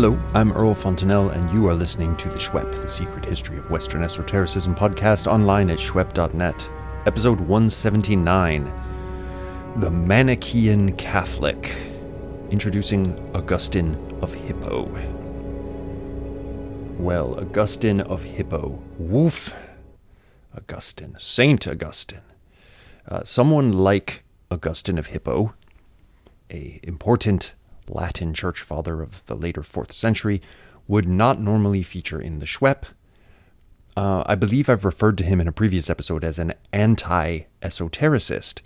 Hello, I'm Earl Fontainelle, and you are listening to The SHWEP, the secret history of Western esotericism podcast online at shwep.net. Episode 179 The Manichaean Catholic, introducing Augustine of Hippo. Well, Augustine of Hippo. Woof! Augustine, Saint Augustine. Uh, someone like Augustine of Hippo, a important Latin church father of the later 4th century, would not normally feature in the SHWEP. Uh, I believe I've referred to him in a previous episode as an anti esotericist.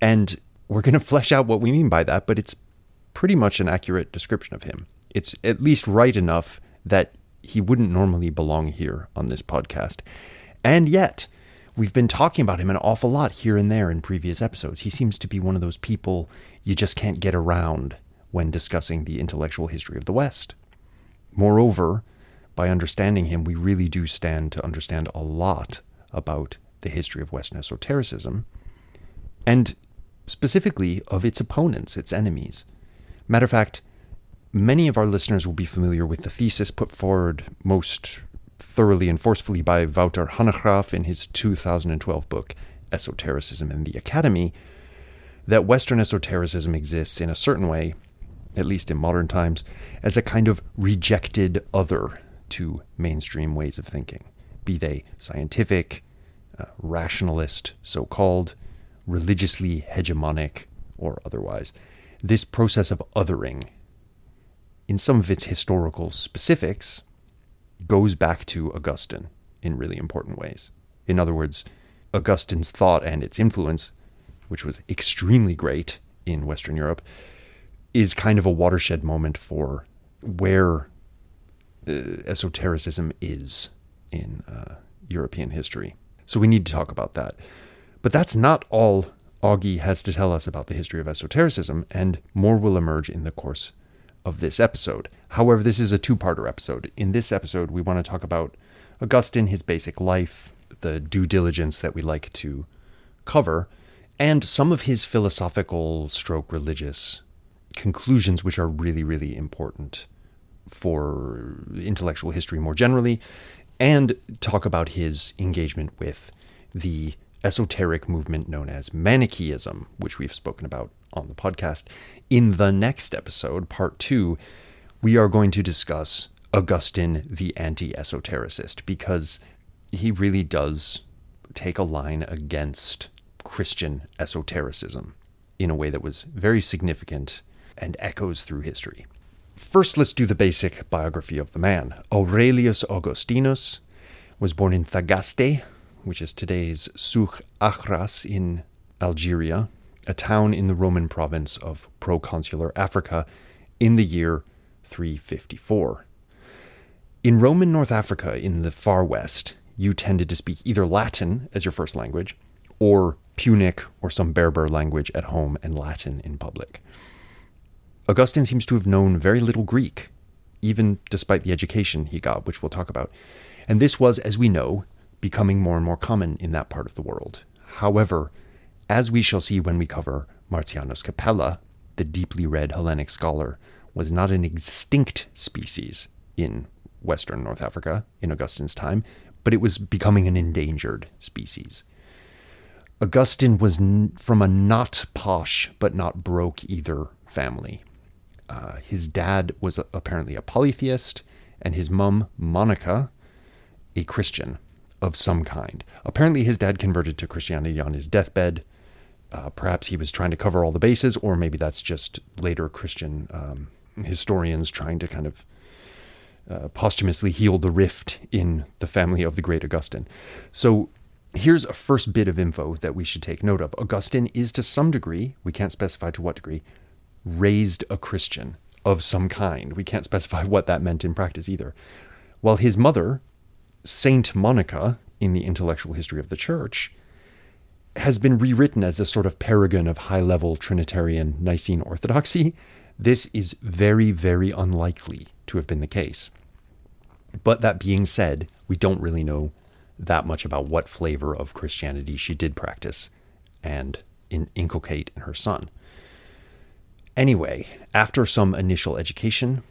And we're going to flesh out what we mean by that, but it's pretty much an accurate description of him. It's at least right enough that he wouldn't normally belong here on this podcast. And yet, we've been talking about him an awful lot here and there in previous episodes. He seems to be one of those people you just can't get around when discussing the intellectual history of the West. Moreover, by understanding him, we really do stand to understand a lot about the history of Western esotericism, and specifically of its opponents, its enemies. Matter of fact, many of our listeners will be familiar with the thesis put forward most thoroughly and forcefully by Wouter Hanegraaff in his 2012 book, Esotericism and the Academy, that Western esotericism exists in a certain way at least in modern times, as a kind of rejected other to mainstream ways of thinking, be they scientific, uh, rationalist, so called, religiously hegemonic, or otherwise. This process of othering, in some of its historical specifics, goes back to Augustine in really important ways. In other words, Augustine's thought and its influence, which was extremely great in Western Europe, is kind of a watershed moment for where uh, esotericism is in uh, European history. So we need to talk about that. But that's not all Augie has to tell us about the history of esotericism, and more will emerge in the course of this episode. However, this is a two parter episode. In this episode, we want to talk about Augustine, his basic life, the due diligence that we like to cover, and some of his philosophical stroke religious conclusions which are really, really important for intellectual history more generally, and talk about his engagement with the esoteric movement known as Manichaeism, which we've spoken about on the podcast. In the next episode, part two, we are going to discuss Augustine the anti esotericist because he really does take a line against Christian esotericism in a way that was very significant and echoes through history. First, let's do the basic biography of the man. Aurelius Augustinus was born in Thagaste, which is today's Souk Ahras in Algeria, a town in the Roman province of Proconsular Africa, in the year 354. In Roman North Africa, in the far west, you tended to speak either Latin as your first language, or Punic or some Berber language at home and Latin in public. Augustine seems to have known very little Greek, even despite the education he got, which we'll talk about. And this was, as we know, becoming more and more common in that part of the world. However, as we shall see when we cover Martianus Capella, the deeply read Hellenic scholar, was not an extinct species in Western North Africa in Augustine's time, but it was becoming an endangered species. Augustine was n- from a not posh but not broke either family. Uh, his dad was apparently a polytheist, and his mum, Monica, a Christian of some kind. Apparently, his dad converted to Christianity on his deathbed. Uh, perhaps he was trying to cover all the bases, or maybe that's just later Christian um, historians trying to kind of uh, posthumously heal the rift in the family of the great Augustine. So here's a first bit of info that we should take note of. Augustine is to some degree, we can't specify to what degree, raised a Christian of some kind. We can't specify what that meant in practice either. While his mother, Saint Monica, in the intellectual history of the church, has been rewritten as a sort of paragon of high level Trinitarian Nicene orthodoxy, this is very, very unlikely to have been the case. But that being said, we don't really know that much about what flavor of Christianity she did practice and in, inculcate in her son. Anyway, after some initial education,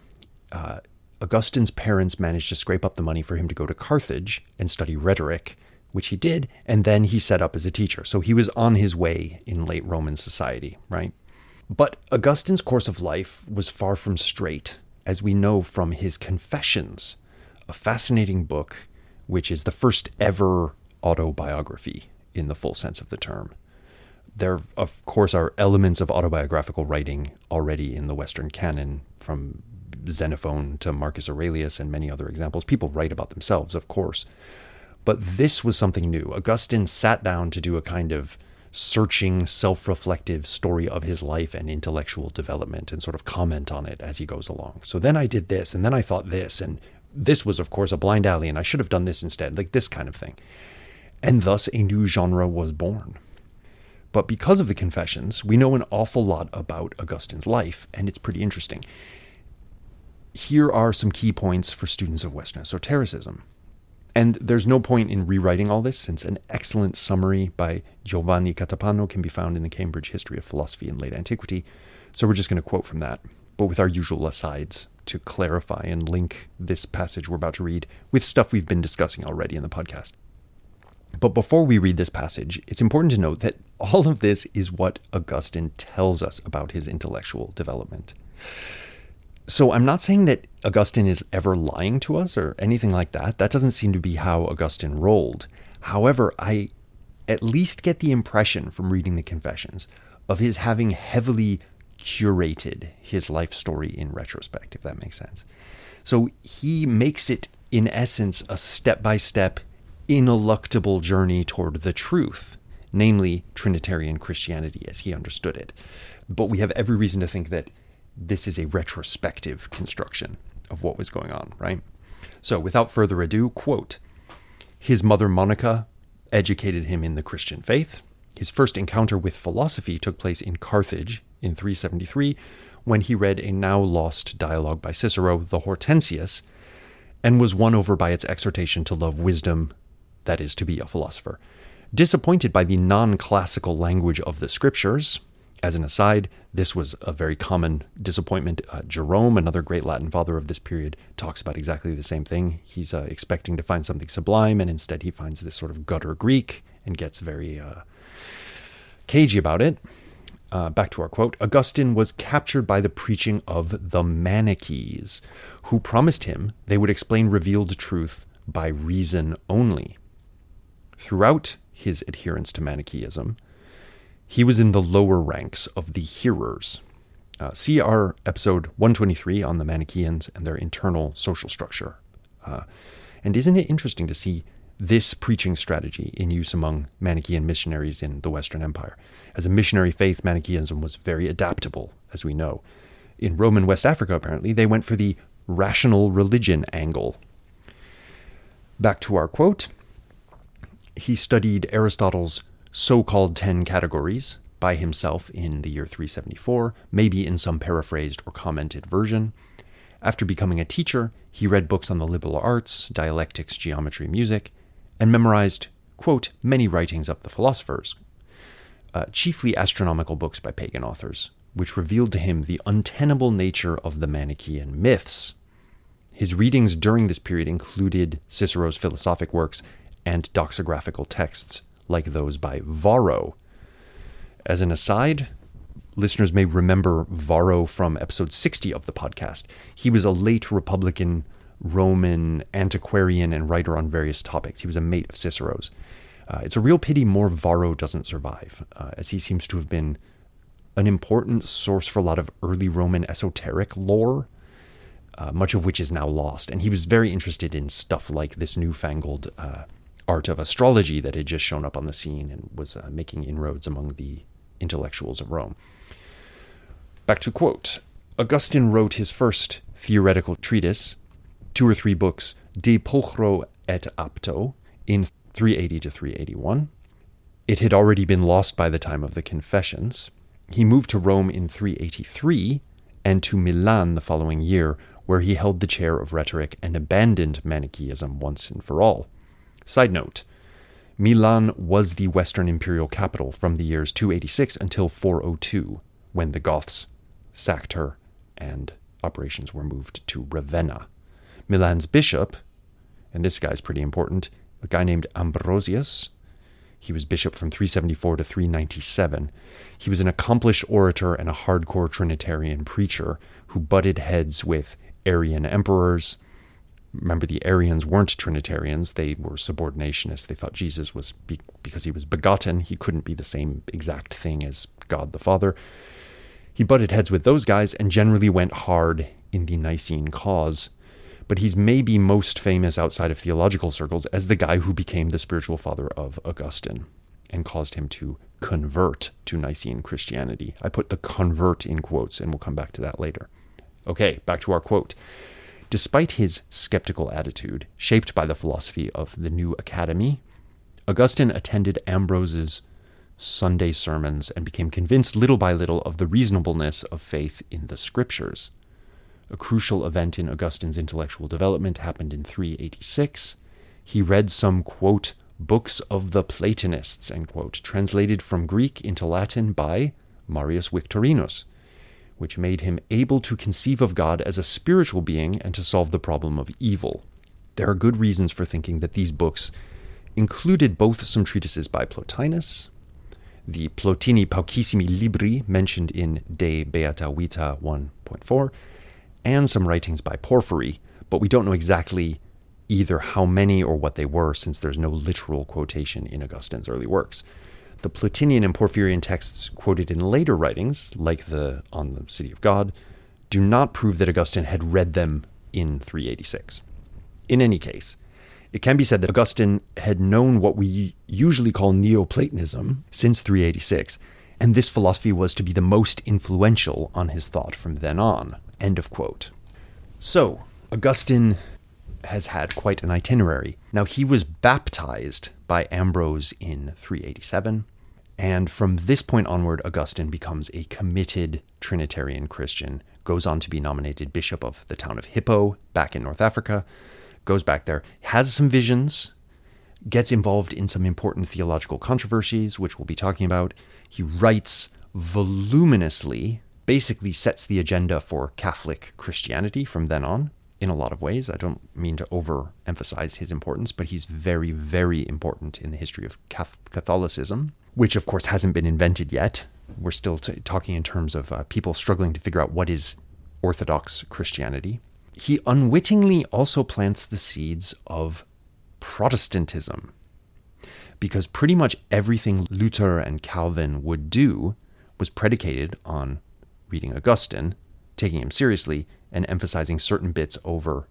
uh, Augustine's parents managed to scrape up the money for him to go to Carthage and study rhetoric, which he did, and then he set up as a teacher. So he was on his way in late Roman society, right? But Augustine's course of life was far from straight, as we know from his Confessions, a fascinating book which is the first ever autobiography in the full sense of the term. There, of course, are elements of autobiographical writing already in the Western canon, from Xenophon to Marcus Aurelius and many other examples. People write about themselves, of course. But this was something new. Augustine sat down to do a kind of searching, self reflective story of his life and intellectual development and sort of comment on it as he goes along. So then I did this, and then I thought this, and this was, of course, a blind alley, and I should have done this instead, like this kind of thing. And thus a new genre was born. But because of the Confessions, we know an awful lot about Augustine's life, and it's pretty interesting. Here are some key points for students of Western esotericism. And there's no point in rewriting all this, since an excellent summary by Giovanni Catapano can be found in the Cambridge History of Philosophy in Late Antiquity. So we're just going to quote from that, but with our usual asides to clarify and link this passage we're about to read with stuff we've been discussing already in the podcast. But before we read this passage, it's important to note that all of this is what Augustine tells us about his intellectual development. So I'm not saying that Augustine is ever lying to us or anything like that. That doesn't seem to be how Augustine rolled. However, I at least get the impression from reading the Confessions of his having heavily curated his life story in retrospect, if that makes sense. So he makes it, in essence, a step by step, ineluctable journey toward the truth, namely Trinitarian Christianity as he understood it. But we have every reason to think that this is a retrospective construction of what was going on, right? So, without further ado, quote His mother Monica educated him in the Christian faith. His first encounter with philosophy took place in Carthage in 373 when he read a now lost dialogue by Cicero, the Hortensius, and was won over by its exhortation to love wisdom, that is, to be a philosopher. Disappointed by the non classical language of the scriptures, as an aside, this was a very common disappointment. Uh, Jerome, another great Latin father of this period, talks about exactly the same thing. He's uh, expecting to find something sublime, and instead he finds this sort of gutter Greek and gets very uh, cagey about it. Uh, back to our quote Augustine was captured by the preaching of the Manichees, who promised him they would explain revealed truth by reason only. Throughout his adherence to Manichaeism, he was in the lower ranks of the hearers. Uh, see our episode 123 on the Manichaeans and their internal social structure. Uh, and isn't it interesting to see this preaching strategy in use among Manichaean missionaries in the Western Empire? As a missionary faith, Manichaeism was very adaptable, as we know. In Roman West Africa, apparently, they went for the rational religion angle. Back to our quote. He studied Aristotle's so called 10 categories by himself in the year 374, maybe in some paraphrased or commented version. After becoming a teacher, he read books on the liberal arts, dialectics, geometry, music, and memorized, quote, many writings of the philosophers, uh, chiefly astronomical books by pagan authors, which revealed to him the untenable nature of the Manichaean myths. His readings during this period included Cicero's philosophic works and doxographical texts like those by Varro. As an aside, listeners may remember Varro from episode 60 of the podcast. He was a late Republican Roman antiquarian and writer on various topics. He was a mate of Cicero's. Uh, it's a real pity more Varro doesn't survive, uh, as he seems to have been an important source for a lot of early Roman esoteric lore, uh, much of which is now lost. And he was very interested in stuff like this newfangled uh, art of astrology that had just shown up on the scene and was uh, making inroads among the intellectuals of Rome. Back to quote Augustine wrote his first theoretical treatise, two or three books, De Pulchro et Apto, in 380 to 381. It had already been lost by the time of the Confessions. He moved to Rome in 383 and to Milan the following year, where he held the chair of rhetoric and abandoned Manichaeism once and for all. Side note Milan was the Western imperial capital from the years 286 until 402, when the Goths sacked her and operations were moved to Ravenna. Milan's bishop, and this guy's pretty important, a guy named Ambrosius, he was bishop from 374 to 397. He was an accomplished orator and a hardcore Trinitarian preacher who butted heads with Arian emperors. Remember, the Arians weren't Trinitarians, they were subordinationists. They thought Jesus was, be- because he was begotten, he couldn't be the same exact thing as God the Father. He butted heads with those guys and generally went hard in the Nicene cause but he's maybe most famous outside of theological circles as the guy who became the spiritual father of Augustine and caused him to convert to Nicene Christianity. I put the convert in quotes, and we'll come back to that later. Okay, back to our quote. Despite his skeptical attitude, shaped by the philosophy of the New Academy, Augustine attended Ambrose's Sunday sermons and became convinced little by little of the reasonableness of faith in the scriptures. A crucial event in Augustine's intellectual development happened in 386. He read some, quote, books of the Platonists, end quote, translated from Greek into Latin by Marius Victorinus, which made him able to conceive of God as a spiritual being and to solve the problem of evil. There are good reasons for thinking that these books included both some treatises by Plotinus, the Plotini Paucissimi Libri mentioned in De Beata Vita 1.4, and some writings by Porphyry, but we don't know exactly either how many or what they were since there's no literal quotation in Augustine's early works. The Plotinian and Porphyrian texts quoted in later writings, like the On the City of God, do not prove that Augustine had read them in 386. In any case, it can be said that Augustine had known what we usually call Neoplatonism since 386, and this philosophy was to be the most influential on his thought from then on. End of quote. So, Augustine has had quite an itinerary. Now, he was baptized by Ambrose in 387, and from this point onward, Augustine becomes a committed Trinitarian Christian, goes on to be nominated bishop of the town of Hippo back in North Africa, goes back there, has some visions, gets involved in some important theological controversies, which we'll be talking about. He writes voluminously basically sets the agenda for Catholic Christianity from then on in a lot of ways. I don't mean to overemphasize his importance, but he's very, very important in the history of Catholicism, which of course hasn't been invented yet. We're still t- talking in terms of uh, people struggling to figure out what is Orthodox Christianity. He unwittingly also plants the seeds of Protestantism, because pretty much everything Luther and Calvin would do was predicated on reading Augustine, taking him seriously, and emphasizing certain bits over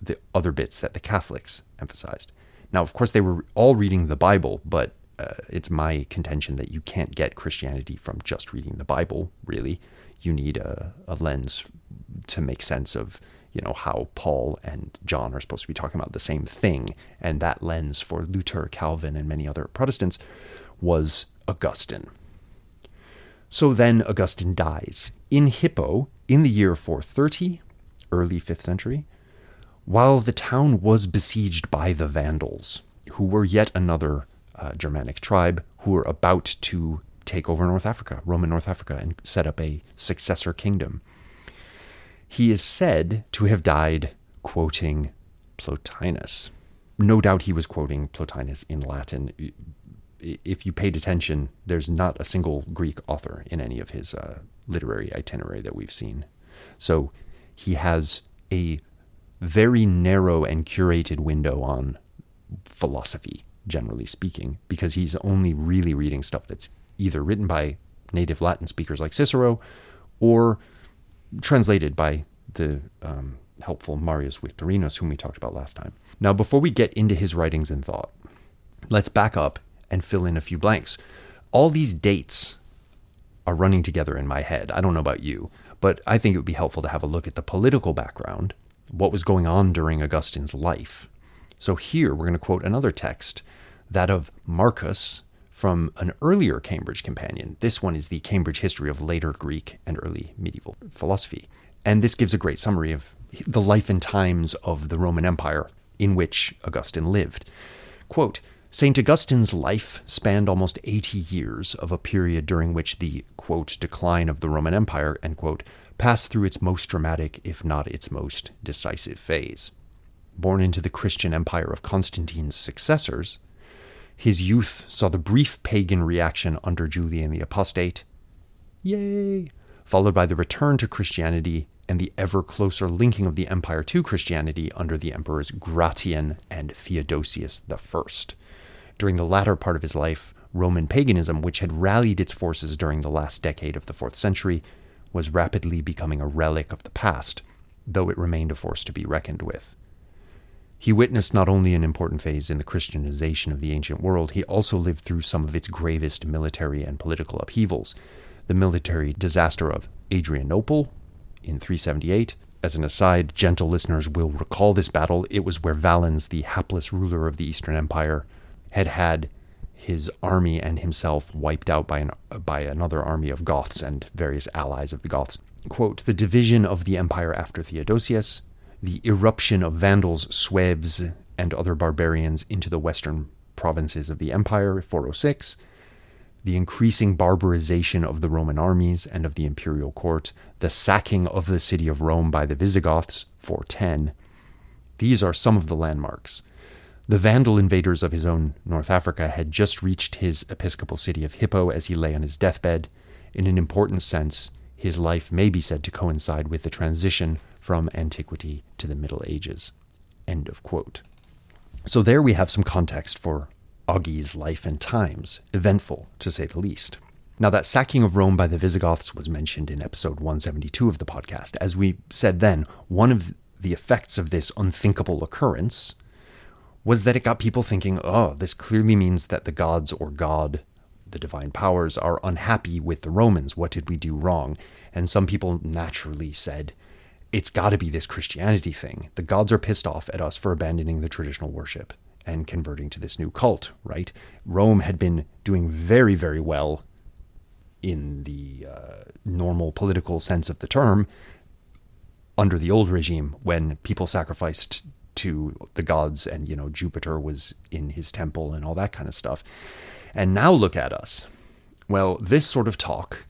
the other bits that the Catholics emphasized. Now, of course, they were all reading the Bible, but uh, it's my contention that you can't get Christianity from just reading the Bible, really. You need a, a lens to make sense of you know how Paul and John are supposed to be talking about the same thing, and that lens for Luther, Calvin, and many other Protestants was Augustine. So then Augustine dies in Hippo in the year 430, early 5th century, while the town was besieged by the Vandals, who were yet another uh, Germanic tribe who were about to take over North Africa, Roman North Africa, and set up a successor kingdom. He is said to have died quoting Plotinus. No doubt he was quoting Plotinus in Latin if you paid attention, there's not a single Greek author in any of his uh, literary itinerary that we've seen. So he has a very narrow and curated window on philosophy, generally speaking, because he's only really reading stuff that's either written by native Latin speakers like Cicero or translated by the um, helpful Marius Victorinus, whom we talked about last time. Now, before we get into his writings and thought, let's back up and fill in a few blanks. All these dates are running together in my head. I don't know about you, but I think it would be helpful to have a look at the political background, what was going on during Augustine's life. So here we're going to quote another text, that of Markus from an earlier Cambridge companion. This one is the Cambridge history of later Greek and early medieval philosophy. And this gives a great summary of the life and times of the Roman Empire in which Augustine lived. Quote, St. Augustine's life spanned almost 80 years of a period during which the, quote, decline of the Roman Empire, end quote, passed through its most dramatic, if not its most decisive phase. Born into the Christian empire of Constantine's successors, his youth saw the brief pagan reaction under Julian the Apostate, yay, followed by the return to Christianity and the ever closer linking of the empire to Christianity under the emperors Gratian and Theodosius I. During the latter part of his life, Roman paganism, which had rallied its forces during the last decade of the fourth century, was rapidly becoming a relic of the past, though it remained a force to be reckoned with. He witnessed not only an important phase in the Christianization of the ancient world, he also lived through some of its gravest military and political upheavals. The military disaster of Adrianople in 378. As an aside, gentle listeners will recall this battle. It was where Valens, the hapless ruler of the Eastern Empire, had had his army and himself wiped out by, an, by another army of Goths and various allies of the Goths. Quote, the division of the empire after Theodosius, the eruption of Vandals, Sueves, and other barbarians into the western provinces of the empire, 406, the increasing barbarization of the Roman armies and of the imperial court, the sacking of the city of Rome by the Visigoths, 410. These are some of the landmarks. The Vandal invaders of his own North Africa had just reached his episcopal city of Hippo as he lay on his deathbed. In an important sense, his life may be said to coincide with the transition from antiquity to the Middle Ages. End of quote. So there we have some context for Augie's life and times, eventful to say the least. Now, that sacking of Rome by the Visigoths was mentioned in episode 172 of the podcast. As we said then, one of the effects of this unthinkable occurrence was that it got people thinking, oh, this clearly means that the gods or God, the divine powers, are unhappy with the Romans. What did we do wrong? And some people naturally said, it's got to be this Christianity thing. The gods are pissed off at us for abandoning the traditional worship and converting to this new cult, right? Rome had been doing very, very well in the uh, normal political sense of the term under the old regime when people sacrificed to the gods and, you know, Jupiter was in his temple and all that kind of stuff. And now look at us. Well, this sort of talk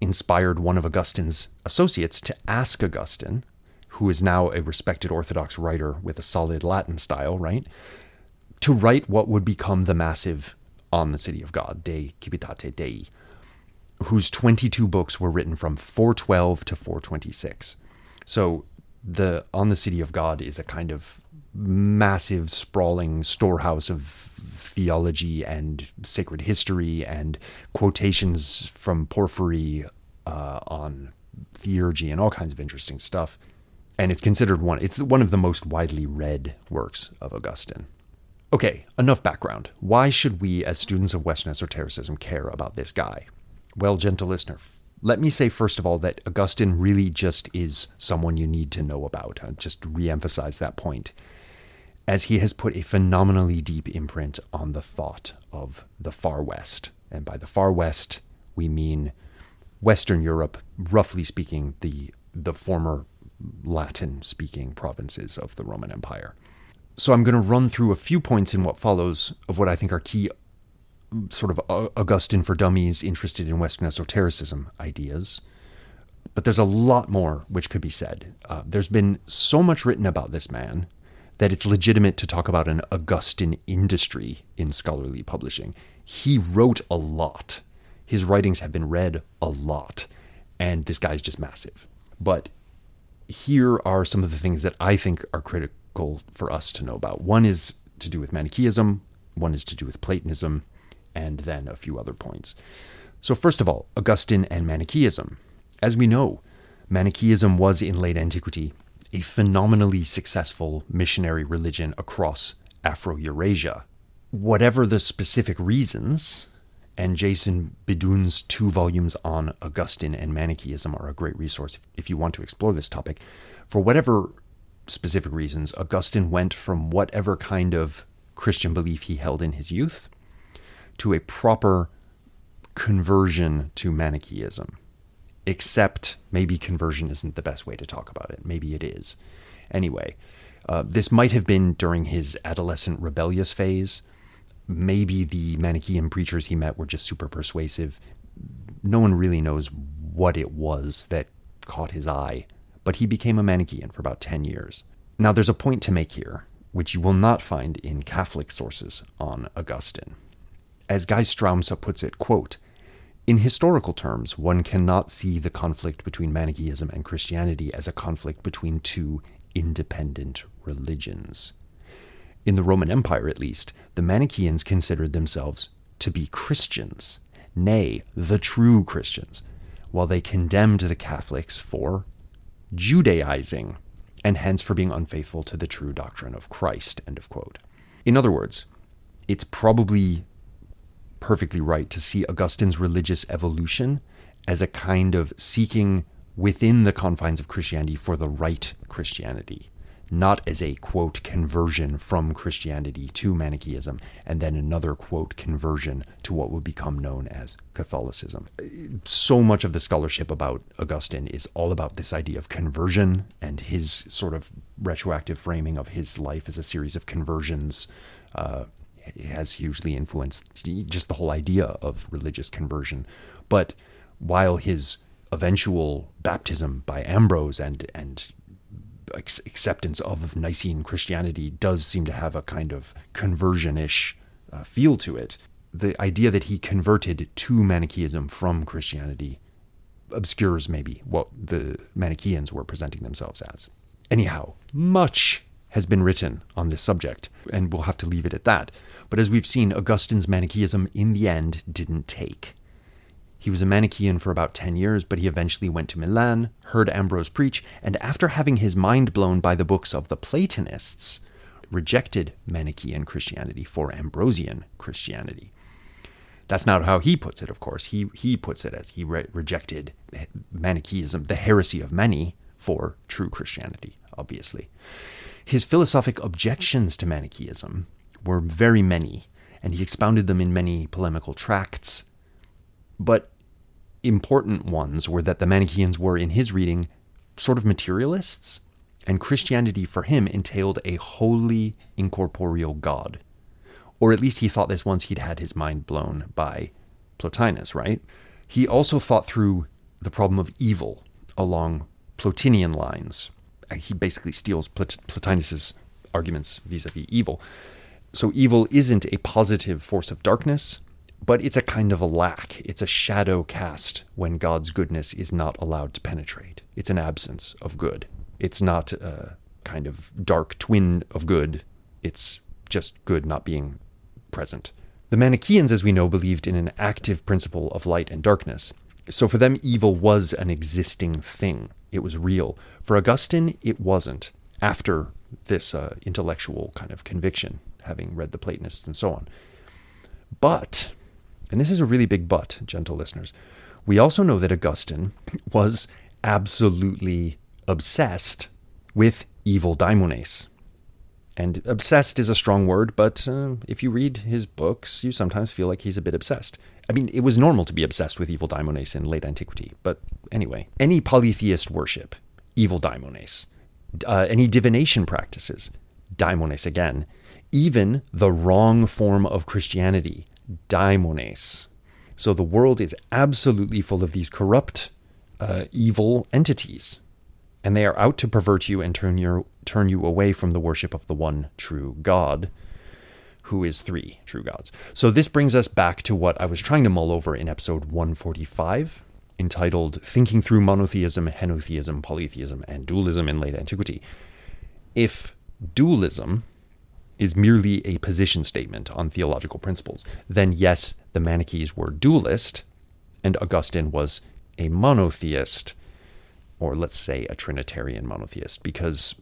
inspired one of Augustine's associates to ask Augustine, who is now a respected Orthodox writer with a solid Latin style, right? to write what would become the massive On the City of God, De Civitate Dei, whose 22 books were written from 412 to 426. So the On the City of God is a kind of massive, sprawling storehouse of theology and sacred history and quotations from Porphyry uh, on theurgy and all kinds of interesting stuff. And it's considered one, it's one of the most widely read works of Augustine. Okay, enough background. Why should we, as students of Western esotericism, care about this guy? Well, gentle listener, let me say first of all that Augustine really just is someone you need to know about. I'll just reemphasize that point, as he has put a phenomenally deep imprint on the thought of the far West. And by the far West, we mean Western Europe, roughly speaking, the, the former Latin speaking provinces of the Roman Empire. So I'm going to run through a few points in what follows of what I think are key sort of Augustine for dummies interested in Western esotericism ideas. But there's a lot more which could be said. Uh, there's been so much written about this man that it's legitimate to talk about an Augustine industry in scholarly publishing. He wrote a lot. His writings have been read a lot. And this guy's just massive. But here are some of the things that I think are critical for us to know about. One is to do with Manichaeism, one is to do with Platonism, and then a few other points. So, first of all, Augustine and Manichaeism. As we know, Manichaeism was in late antiquity a phenomenally successful missionary religion across Afro Eurasia. Whatever the specific reasons, and Jason BeDuhn's two volumes on Augustine and Manichaeism are a great resource if you want to explore this topic. For whatever specific reasons, Augustine went from whatever kind of Christian belief he held in his youth to a proper conversion to Manichaeism. Except maybe conversion isn't the best way to talk about it. Maybe it is. Anyway, uh, this might have been during his adolescent rebellious phase. Maybe the Manichaean preachers he met were just super persuasive. No one really knows what it was that caught his eye, but he became a Manichaean for about 10 years. Now, there's a point to make here, which you will not find in Catholic sources on Augustine. As Guy puts it, quote, in historical terms, one cannot see the conflict between Manichaeism and Christianity as a conflict between two independent religions. In the Roman Empire, at least, the Manichaeans considered themselves to be Christians, nay, the true Christians, while they condemned the Catholics for Judaizing, and hence for being unfaithful to the true doctrine of Christ. End of quote. In other words, it's probably perfectly right to see Augustine's religious evolution as a kind of seeking within the confines of Christianity for the right Christianity, not as a quote conversion from Christianity to Manichaeism, and then another quote conversion to what would become known as Catholicism. So much of the scholarship about Augustine is all about this idea of conversion and his sort of retroactive framing of his life as a series of conversions. Uh, has hugely influenced just the whole idea of religious conversion. But while his eventual baptism by Ambrose and and acceptance of Nicene Christianity does seem to have a kind of conversion-ish uh, feel to it. The idea that he converted to Manichaeism from Christianity obscures maybe what the Manichaeans were presenting themselves as. Anyhow, much has been written on this subject, and we'll have to leave it at that. But as we've seen, Augustine's Manichaeism in the end didn't take. He was a Manichaean for about 10 years, but he eventually went to Milan, heard Ambrose preach, and after having his mind blown by the books of the Platonists, rejected Manichaean Christianity for Ambrosian Christianity. That's not how he puts it, of course. He, he puts it as he re- rejected Manichaeism, the heresy of many, for true Christianity, obviously. His philosophic objections to Manichaeism were very many, and he expounded them in many polemical tracts. But important ones were that the Manichaeans were, in his reading, sort of materialists, and Christianity for him entailed a wholly incorporeal God. Or at least he thought this once he'd had his mind blown by Plotinus, right? He also thought through the problem of evil along Plotinian lines. Uh, he basically steals Plot- Plotinus's arguments vis-a-vis evil. So evil isn't a positive force of darkness, but it's a kind of a lack. It's a shadow cast when God's goodness is not allowed to penetrate. It's an absence of good. It's not a kind of dark twin of good. It's just good not being present. The Manichaeans, as we know, believed in an active principle of light and darkness. So for them, evil was an existing thing. It was real. For Augustine, it wasn't, after this uh, intellectual kind of conviction having read the Platonists and so on. But, and this is a really big but, gentle listeners, we also know that Augustine was absolutely obsessed with evil daimones. And obsessed is a strong word, but uh, if you read his books, you sometimes feel like he's a bit obsessed. I mean, it was normal to be obsessed with evil daimones in late antiquity, but anyway, any polytheist worship, evil daimones. Uh, any divination practices, daimones again even the wrong form of Christianity, daimones. So the world is absolutely full of these corrupt, uh, evil entities, and they are out to pervert you and turn your turn you away from the worship of the one true God, who is three true gods. So this brings us back to what I was trying to mull over in episode 145, entitled "Thinking Through Monotheism, Henotheism, Polytheism, and Dualism in Late Antiquity." If dualism is merely a position statement on theological principles, then yes, the Manichees were dualist, and Augustine was a monotheist, or let's say a Trinitarian monotheist, because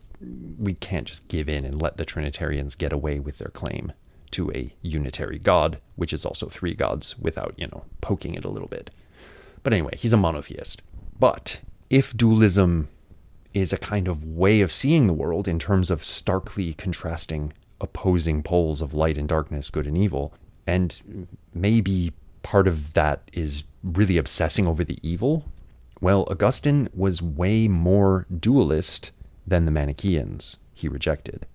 we can't just give in and let the Trinitarians get away with their claim to a unitary God, which is also three gods, without, you know, poking it a little bit. But anyway, he's a monotheist. But if dualism is a kind of way of seeing the world in terms of starkly contrasting opposing poles of light and darkness, good and evil. And maybe part of that is really obsessing over the evil. Well, Augustine was way more dualist than the Manichaeans he rejected,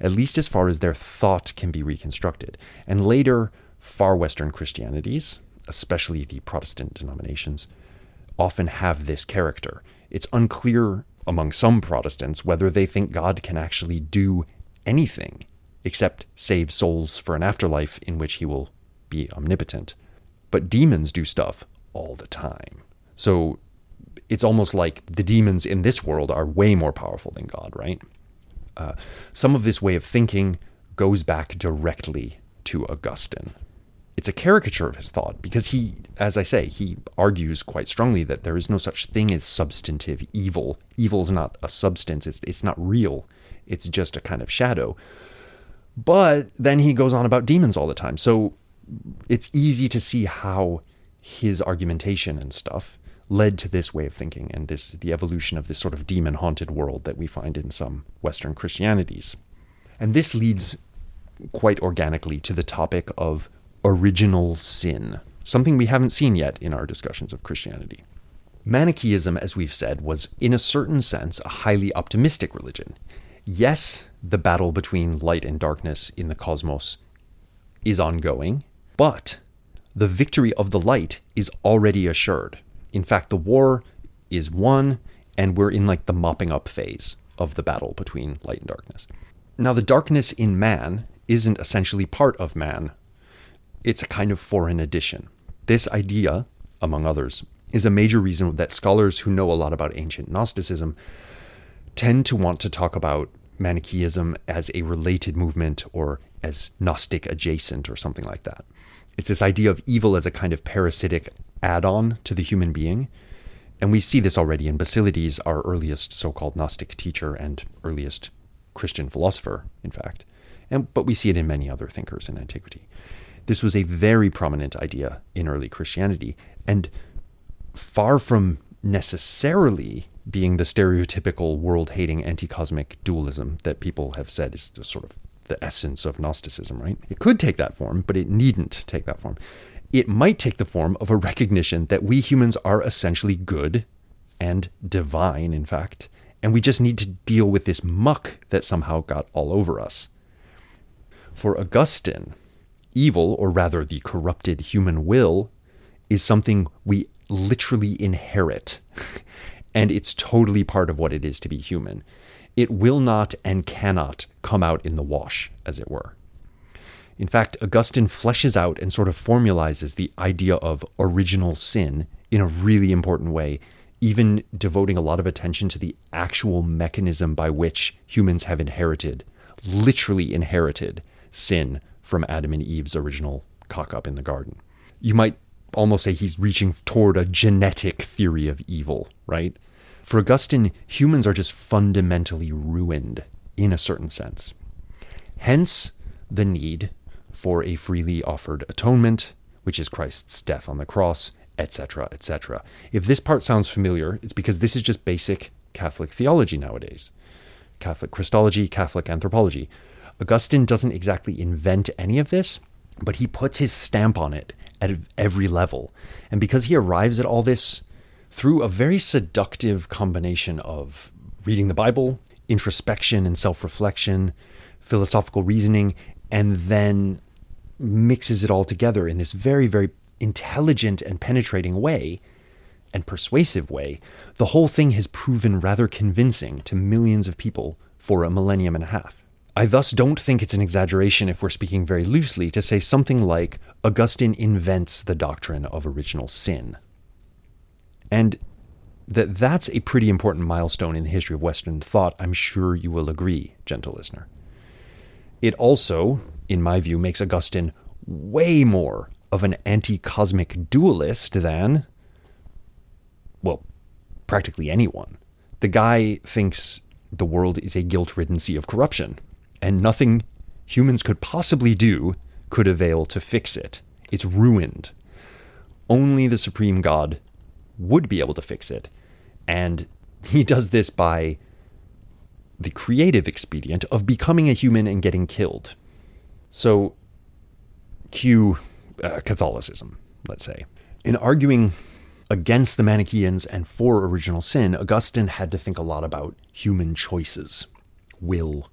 at least as far as their thought can be reconstructed. And later, far Western Christianities, especially the Protestant denominations, often have this character. It's unclear among some Protestants whether they think God can actually do anything except save souls for an afterlife in which he will be omnipotent. But demons do stuff all the time. So it's almost like the demons in this world are way more powerful than God, right? Uh, some of this way of thinking goes back directly to Augustine. It's a caricature of his thought because he, as I say, he argues quite strongly that there is no such thing as substantive evil. Evil is not a substance, it's, it's not real, it's just a kind of shadow. But then he goes on about demons all the time. So it's easy to see how his argumentation and stuff led to this way of thinking and this the evolution of this sort of demon haunted world that we find in some western christianities. And this leads quite organically to the topic of original sin something we haven't seen yet in our discussions of christianity. Manichaeism as we've said was in a certain sense a highly optimistic religion. Yes the battle between light and darkness in the cosmos is ongoing but the victory of the light is already assured. In fact, the war is won, and we're in like the mopping up phase of the battle between light and darkness. Now, the darkness in man isn't essentially part of man, it's a kind of foreign addition. This idea, among others, is a major reason that scholars who know a lot about ancient Gnosticism tend to want to talk about Manichaeism as a related movement or as Gnostic adjacent or something like that. It's this idea of evil as a kind of parasitic add on to the human being. And we see this already in Basilides, our earliest so called Gnostic teacher and earliest Christian philosopher, in fact. And, but we see it in many other thinkers in antiquity. This was a very prominent idea in early Christianity, and far from necessarily being the stereotypical world hating anti cosmic dualism that people have said is the sort of the essence of Gnosticism, right? It could take that form, but it needn't take that form. It might take the form of a recognition that we humans are essentially good and divine, in fact, and we just need to deal with this muck that somehow got all over us. For Augustine, evil, or rather the corrupted human will, is something we literally inherit. and it's totally part of what it is to be human it will not and cannot come out in the wash, as it were. In fact, Augustine fleshes out and sort of formalizes the idea of original sin in a really important way, even devoting a lot of attention to the actual mechanism by which humans have inherited, literally inherited, sin from Adam and Eve's original cock up in the garden. You might almost say he's reaching toward a genetic theory of evil, right? For Augustine, humans are just fundamentally ruined in a certain sense. Hence, the need for a freely offered atonement, which is Christ's death on the cross, etc., etc. If this part sounds familiar, it's because this is just basic Catholic theology nowadays Catholic Christology, Catholic anthropology. Augustine doesn't exactly invent any of this, but he puts his stamp on it at every level. And because he arrives at all this through a very seductive combination of reading the Bible, introspection and self reflection, philosophical reasoning, and then mixes it all together in this very, very intelligent and penetrating way and persuasive way, the whole thing has proven rather convincing to millions of people for a millennium and a half. I thus don't think it's an exaggeration if we're speaking very loosely to say something like Augustine invents the doctrine of original sin. And that that's a pretty important milestone in the history of Western thought. I'm sure you will agree, gentle listener. It also, in my view, makes Augustine way more of an anti cosmic dualist than, well, practically anyone. The guy thinks the world is a guilt ridden sea of corruption, and nothing humans could possibly do could avail to fix it. It's ruined. Only the Supreme God would be able to fix it. And he does this by the creative expedient of becoming a human and getting killed. So, cue uh, Catholicism, let's say. In arguing against the Manichaeans and for original sin, Augustine had to think a lot about human choices, will,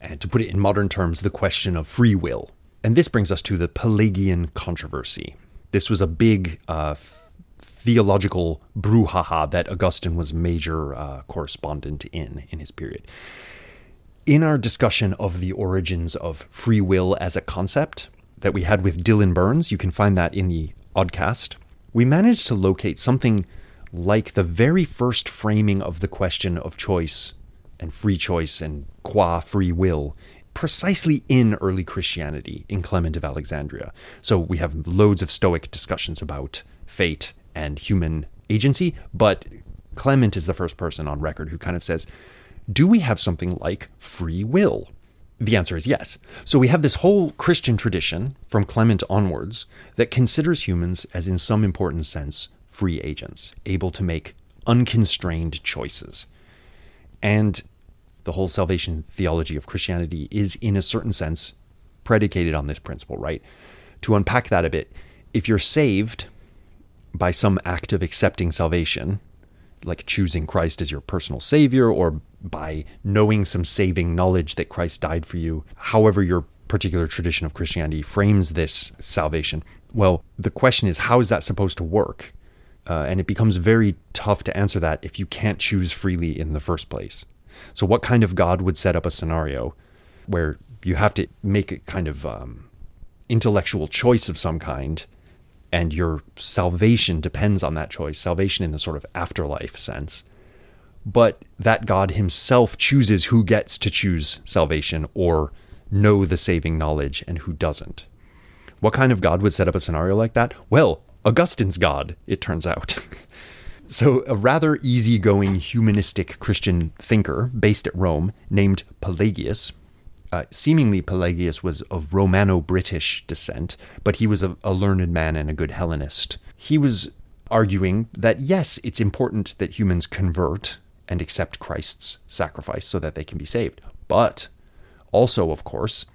and to put it in modern terms, the question of free will. And this brings us to the Pelagian controversy. This was a big uh, theological brouhaha that Augustine was major uh, correspondent in in his period. In our discussion of the origins of free will as a concept that we had with Dylan Burns, you can find that in the Oddcast, we managed to locate something like the very first framing of the question of choice and free choice and qua free will precisely in early Christianity in Clement of Alexandria. So we have loads of Stoic discussions about fate and human agency, but Clement is the first person on record who kind of says, Do we have something like free will? The answer is yes. So we have this whole Christian tradition from Clement onwards that considers humans as, in some important sense, free agents, able to make unconstrained choices. And the whole salvation theology of Christianity is, in a certain sense, predicated on this principle, right? To unpack that a bit, if you're saved by some act of accepting salvation, like choosing Christ as your personal savior, or by knowing some saving knowledge that Christ died for you, however your particular tradition of Christianity frames this salvation, well, the question is, how is that supposed to work? Uh, and it becomes very tough to answer that if you can't choose freely in the first place. So, what kind of God would set up a scenario where you have to make a kind of um, intellectual choice of some kind, and your salvation depends on that choice, salvation in the sort of afterlife sense? But that God himself chooses who gets to choose salvation or know the saving knowledge and who doesn't. What kind of God would set up a scenario like that? Well, Augustine's God, it turns out. So, a rather easygoing humanistic Christian thinker based at Rome named Pelagius. Uh, seemingly, Pelagius was of Romano British descent, but he was a, a learned man and a good Hellenist. He was arguing that yes, it's important that humans convert and accept Christ's sacrifice so that they can be saved. But also, of course,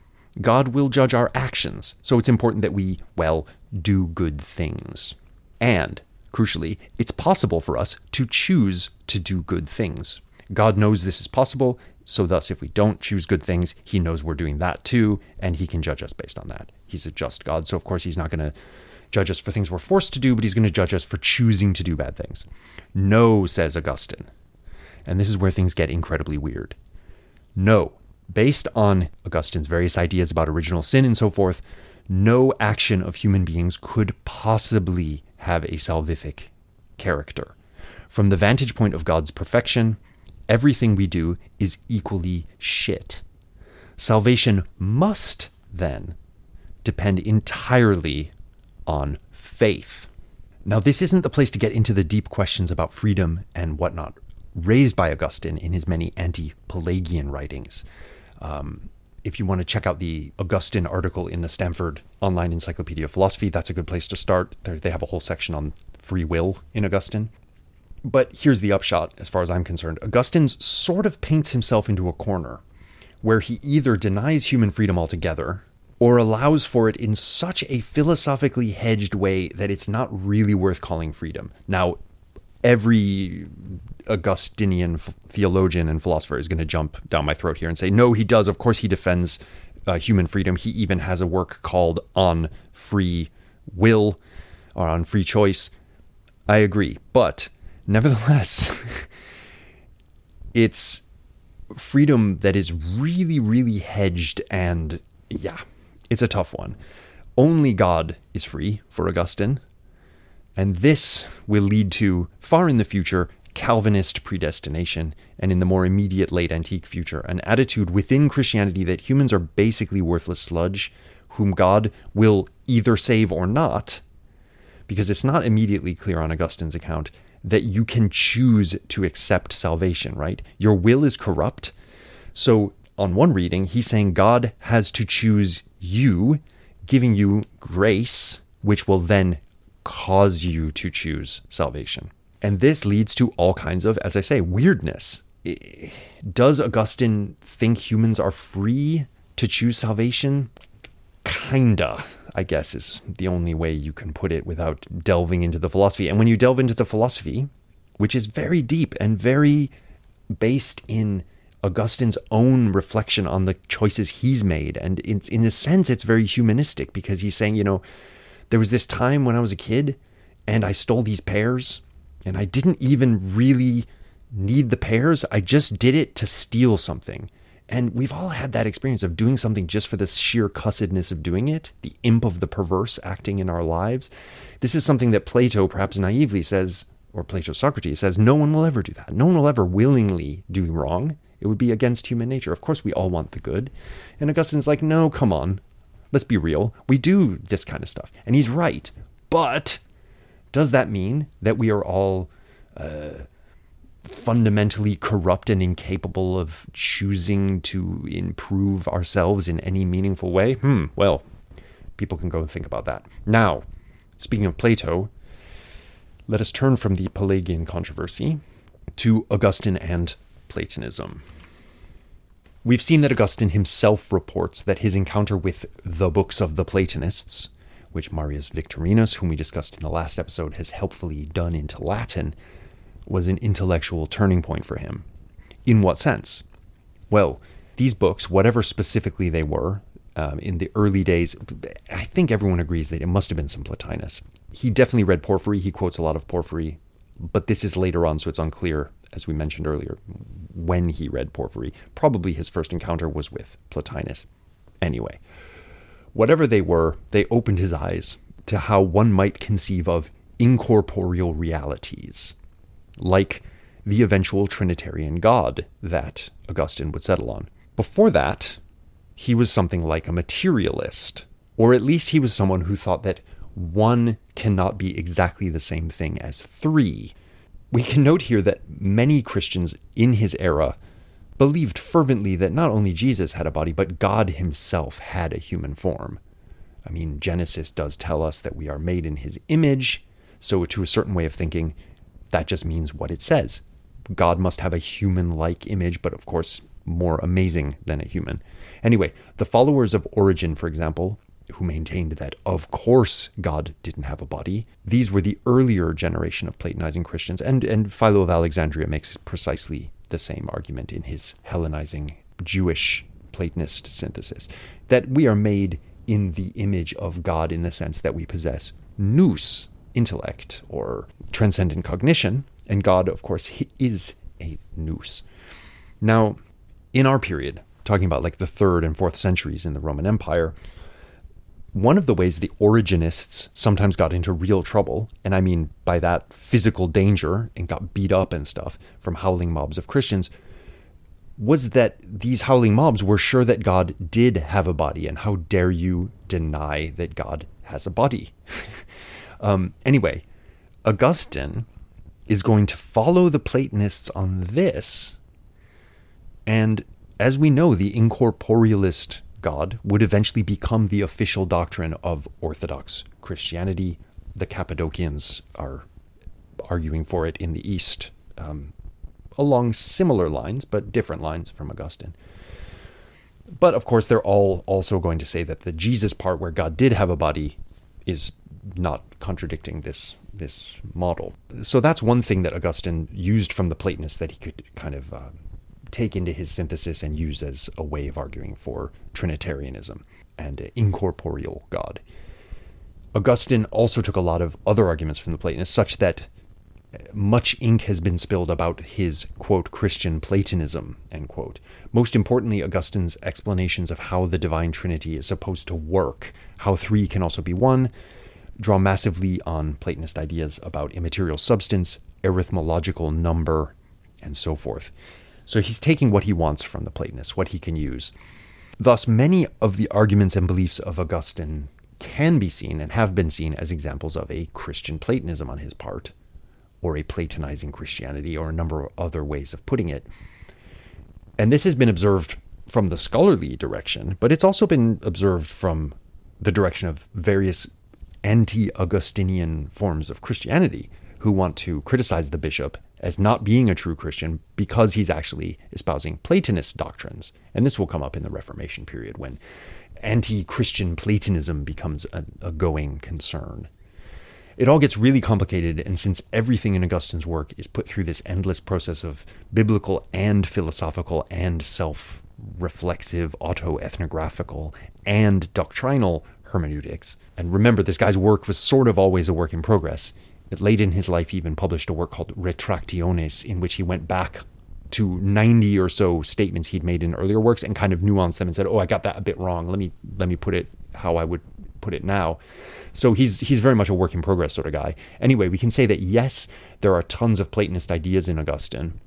God will judge our actions. So it's important that we, well, do good things. And Crucially, it's possible for us to choose to do good things. God knows this is possible, so thus, if we don't choose good things, He knows we're doing that too, and He can judge us based on that. He's a just God, so of course, He's not going to judge us for things we're forced to do, but He's going to judge us for choosing to do bad things. No, says Augustine. And this is where things get incredibly weird. No, based on Augustine's various ideas about original sin and so forth, no action of human beings could possibly have a salvific character. From the vantage point of God's perfection, everything we do is equally shit. Salvation must, then, depend entirely on faith. Now, this isn't the place to get into the deep questions about freedom and whatnot raised by Augustine in his many anti Pelagian writings. Um, if you want to check out the Augustine article in the Stanford Online Encyclopedia of Philosophy, that's a good place to start. They have a whole section on free will in Augustine. But here's the upshot, as far as I'm concerned. Augustine sort of paints himself into a corner where he either denies human freedom altogether or allows for it in such a philosophically hedged way that it's not really worth calling freedom. Now, every Augustinian theologian and philosopher is going to jump down my throat here and say, no, he does. Of course, he defends uh, human freedom. He even has a work called On Free Will or On Free Choice. I agree. But nevertheless, it's freedom that is really, really hedged and, yeah, it's a tough one. Only God is free for Augustine. And this will lead to, far in the future, Calvinist predestination, and in the more immediate late antique future, an attitude within Christianity that humans are basically worthless sludge, whom God will either save or not, because it's not immediately clear on Augustine's account that you can choose to accept salvation, right? Your will is corrupt. So, on one reading, he's saying God has to choose you, giving you grace, which will then cause you to choose salvation. And this leads to all kinds of, as I say, weirdness. Does Augustine think humans are free to choose salvation? Kinda, I guess, is the only way you can put it without delving into the philosophy. And when you delve into the philosophy, which is very deep and very based in Augustine's own reflection on the choices he's made. And in, in a sense, it's very humanistic because he's saying, you know, there was this time when I was a kid and I stole these pears, and I didn't even really need the pears. I just did it to steal something. And we've all had that experience of doing something just for the sheer cussedness of doing it, the imp of the perverse acting in our lives. This is something that Plato, perhaps naively, says, or Plato Socrates says, no one will ever do that. No one will ever willingly do wrong. It would be against human nature. Of course, we all want the good. And Augustine's like, no, come on. Let's be real. We do this kind of stuff. And he's right. But does that mean that we are all uh, fundamentally corrupt and incapable of choosing to improve ourselves in any meaningful way? Hmm, well, people can go and think about that. Now, speaking of Plato, let us turn from the Pelagian controversy to Augustine and Platonism. We've seen that Augustine himself reports that his encounter with the books of the Platonists, which Marius Victorinus, whom we discussed in the last episode, has helpfully done into Latin, was an intellectual turning point for him. In what sense? Well, these books, whatever specifically they were, um, in the early days, I think everyone agrees that it must have been some Plotinus. He definitely read Porphyry. He quotes a lot of Porphyry, but this is later on, so it's unclear, as we mentioned earlier, when he read Porphyry. Probably his first encounter was with Plotinus. Anyway, whatever they were, they opened his eyes to how one might conceive of incorporeal realities like the eventual Trinitarian God that Augustine would settle on. Before that, he was something like a materialist, or at least he was someone who thought that one cannot be exactly the same thing as three. We can note here that many Christians in his era believed fervently that not only Jesus had a body, but God himself had a human form. I mean, Genesis does tell us that we are made in his image, so to a certain way of thinking, that just means what it says. God must have a human like image, but of course, more amazing than a human. Anyway, the followers of Origen, for example, who maintained that, of course, God didn't have a body, these were the earlier generation of Platonizing Christians, and, and Philo of Alexandria makes precisely the same argument in his Hellenizing Jewish Platonist synthesis that we are made in the image of God in the sense that we possess nous, intellect or transcendent cognition, and God, of course, is a nous. Now, in our period, talking about like the third and fourth centuries in the Roman Empire, one of the ways the Origenists sometimes got into real trouble, and I mean by that physical danger and got beat up and stuff from howling mobs of Christians, was that these howling mobs were sure that God did have a body, and how dare you deny that God has a body? Um, anyway, Augustine is going to follow the Platonists on this. And as we know, the incorporealist God would eventually become the official doctrine of Orthodox Christianity. The Cappadocians are arguing for it in the East um, along similar lines, but different lines from Augustine. But of course, they're all also going to say that the Jesus part, where God did have a body, is not contradicting this this model. So that's one thing that Augustine used from the Platonists that he could kind of uh, take into his synthesis and use as a way of arguing for Trinitarianism and incorporeal God. Augustine also took a lot of other arguments from the Platonists, such that much ink has been spilled about his quote Christian Platonism end quote. Most importantly, Augustine's explanations of how the divine Trinity is supposed to work, how three can also be one, draw massively on Platonist ideas about immaterial substance, arithmological number, and so forth. So he's taking what he wants from the Platonists, what he can use. Thus, many of the arguments and beliefs of Augustine can be seen and have been seen as examples of a Christian Platonism on his part, or a Platonizing Christianity, or a number of other ways of putting it. And this has been observed from the scholarly direction, but it's also been observed from the direction of various anti Augustinian forms of Christianity who want to criticize the bishop as not being a true Christian because he's actually espousing Platonist doctrines. And this will come up in the Reformation period when anti Christian Platonism becomes a, a, going concern. It all gets really complicated, and since everything in Augustine's work is put through this endless process of biblical and philosophical and self reflexive, auto ethnographical, and doctrinal hermeneutics, and remember, this guy's work was sort of always a work in progress. Late in his life, he even published a work called Retractiones, in which he went back to 90 or so statements he'd made in earlier works and kind of nuanced them and said, "Oh, I got that a bit wrong. Let me let me put it how I would put it now." So he's he's very much a work in progress sort of guy. Anyway, we can say that yes, there are tons of Platonist ideas in Augustine,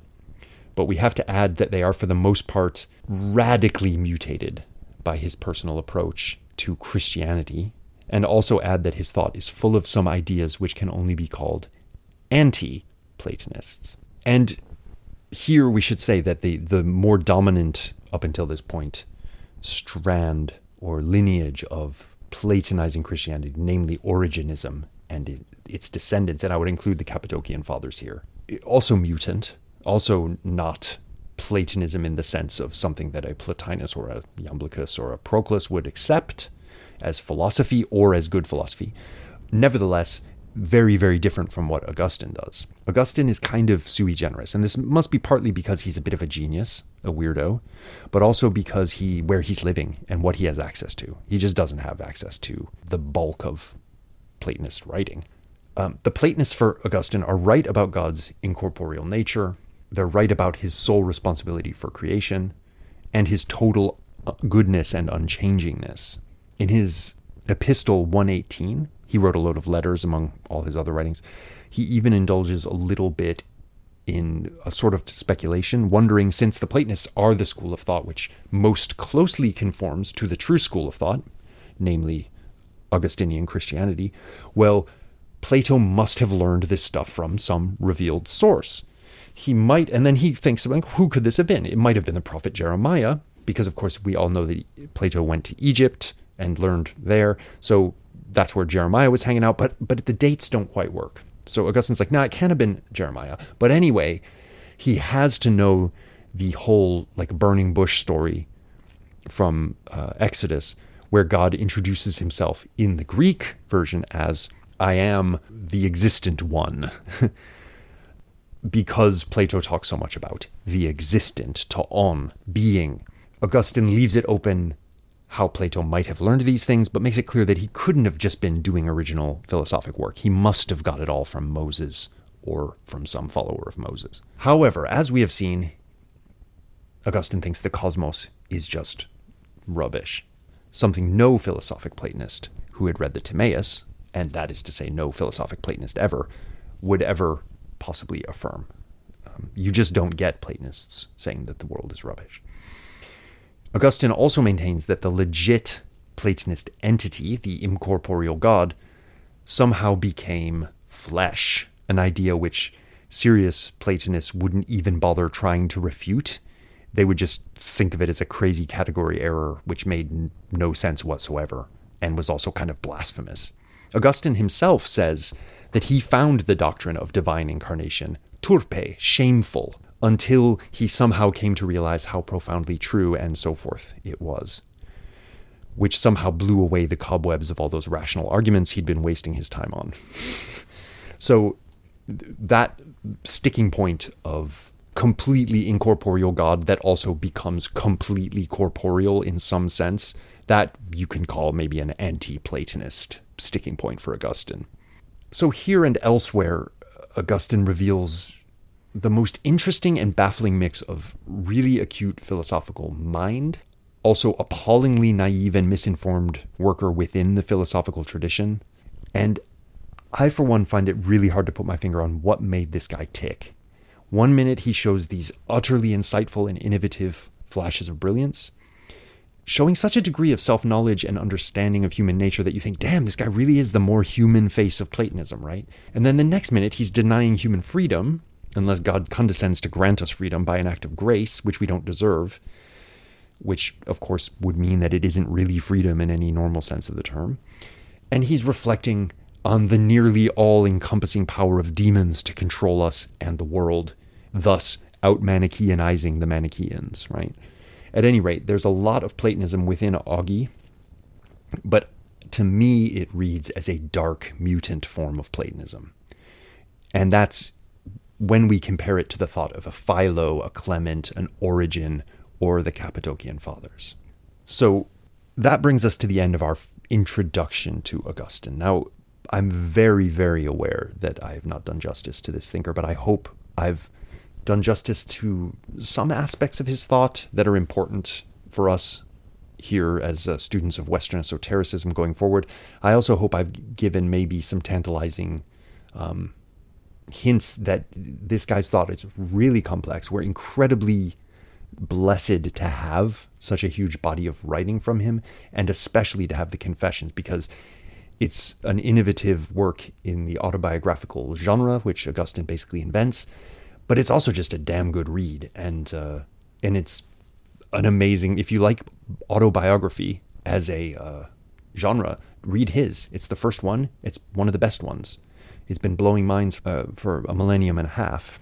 but we have to add that they are for the most part radically mutated by his personal approach to Christianity, and also add that his thought is full of some ideas which can only be called anti Platonists. And here we should say that the, the more dominant, up until this point, strand or lineage of Platonizing Christianity, namely Origenism and its descendants, and I would include the Cappadocian Fathers here, also mutant, also not Platonism in the sense of something that a Plotinus or a Iamblichus or a Proclus would accept as philosophy or as good philosophy. Nevertheless, very, very different from what Augustine does. Augustine is kind of sui generis, and this must be partly because he's a bit of a genius, a weirdo, but also because he where he's living and what he has access to. He just doesn't have access to the bulk of Platonist writing. Um, the Platonists for Augustine are right about God's incorporeal nature. They're right about his sole responsibility for creation and his total uh, goodness and unchangingness. In his Epistle 118, he wrote a load of letters among all his other writings. He even indulges a little bit in a sort of speculation, wondering since the Platonists are the school of thought which most closely conforms to the true school of thought, namely Augustinian Christianity, well, Plato must have learned this stuff from some revealed source. He might, and then he thinks, like, who could this have been? It might have been the prophet Jeremiah, because of course we all know that Plato went to Egypt and learned there. So that's where Jeremiah was hanging out, but but the dates don't quite work. So Augustine's like, nah, it can't have been Jeremiah. But anyway, he has to know the whole like burning bush story from uh, Exodus, where God introduces himself in the Greek version as I am the existent one. because Plato talks so much about the existent, to on, being. Augustine leaves it open how Plato might have learned these things, but makes it clear that he couldn't have just been doing original philosophic work. He must have got it all from Moses or from some follower of Moses. However, as we have seen, Augustine thinks the cosmos is just rubbish, something no philosophic Platonist who had read the Timaeus, and that is to say, no philosophic Platonist ever, would ever possibly affirm. Um, you just don't get Platonists saying that the world is rubbish. Augustine also maintains that the legit Platonist entity, the incorporeal God, somehow became flesh, an idea which serious Platonists wouldn't even bother trying to refute. They would just think of it as a crazy category error which made no sense whatsoever and was also kind of blasphemous. Augustine himself says that he found the doctrine of divine incarnation turpe, shameful, until he somehow came to realize how profoundly true and so forth it was, which somehow blew away the cobwebs of all those rational arguments he'd been wasting his time on. so that sticking point of completely incorporeal God that also becomes completely corporeal in some sense, that you can call maybe an anti Platonist sticking point for Augustine. So, here and elsewhere, Augustine reveals the most interesting and baffling mix of really acute philosophical mind, also appallingly naive and misinformed worker within the philosophical tradition. And I, for one, find it really hard to put my finger on what made this guy tick. One minute he shows these utterly insightful and innovative flashes of brilliance, showing such a degree of self knowledge and understanding of human nature that you think, damn, this guy really is the more human face of Platonism, right? And then the next minute he's denying human freedom unless God condescends to grant us freedom by an act of grace, which we don't deserve, which of course would mean that it isn't really freedom in any normal sense of the term. And he's reflecting on the nearly all encompassing power of demons to control us and the world, thus out Manichaeanizing the Manichaeans, right? At any rate, there's a lot of Platonism within Augie, but to me, it reads as a dark, mutant form of Platonism. And that's when we compare it to the thought of a Philo, a Clement, an Origen, or the Cappadocian Fathers. So that brings us to the end of our introduction to Augustine. Now, I'm very, very aware that I have not done justice to this thinker, but I hope I've done justice to some aspects of his thought that are important for us here as uh, students of Western esotericism going forward. I also hope I've given maybe some tantalizing um, hints that this guy's thought is really complex. We're incredibly blessed to have such a huge body of writing from him, and especially to have the Confessions, because it's an innovative work in the autobiographical genre, which Augustine basically invents. But it's also just a damn good read, and uh, and it's an amazing. If you like autobiography as a uh, genre, read his. It's the first one. It's one of the best ones. It's been blowing minds uh, for a millennium and a half.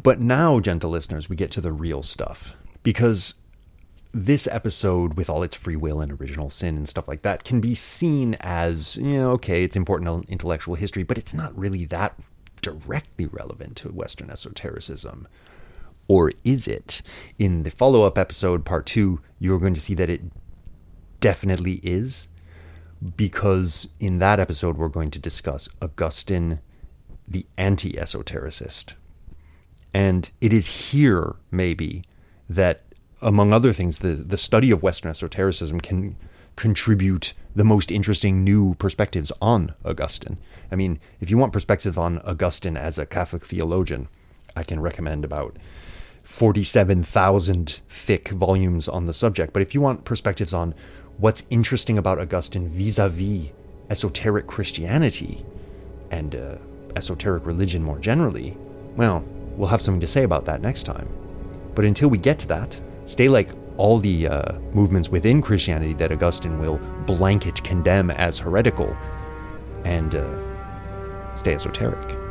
But now, gentle listeners, we get to the real stuff because this episode, with all its free will and original sin and stuff like that, can be seen as, you know, okay, it's important intellectual history, but it's not really that directly relevant to Western esotericism. Or is it? In the follow up episode, part two, you're going to see that it definitely is, because in that episode, we're going to discuss Augustine, the anti esotericist. And it is here, maybe, that among other things, the, the study of Western esotericism can contribute the most interesting new perspectives on Augustine. I mean, if you want perspective on Augustine as a Catholic theologian, I can recommend about 47,000 thick volumes on the subject. But if you want perspectives on what's interesting about Augustine vis a vis esoteric Christianity and uh, esoteric religion more generally, well, we'll have something to say about that next time. But until we get to that, stay like all the uh, movements within Christianity that Augustine will blanket condemn as heretical and uh, stay esoteric.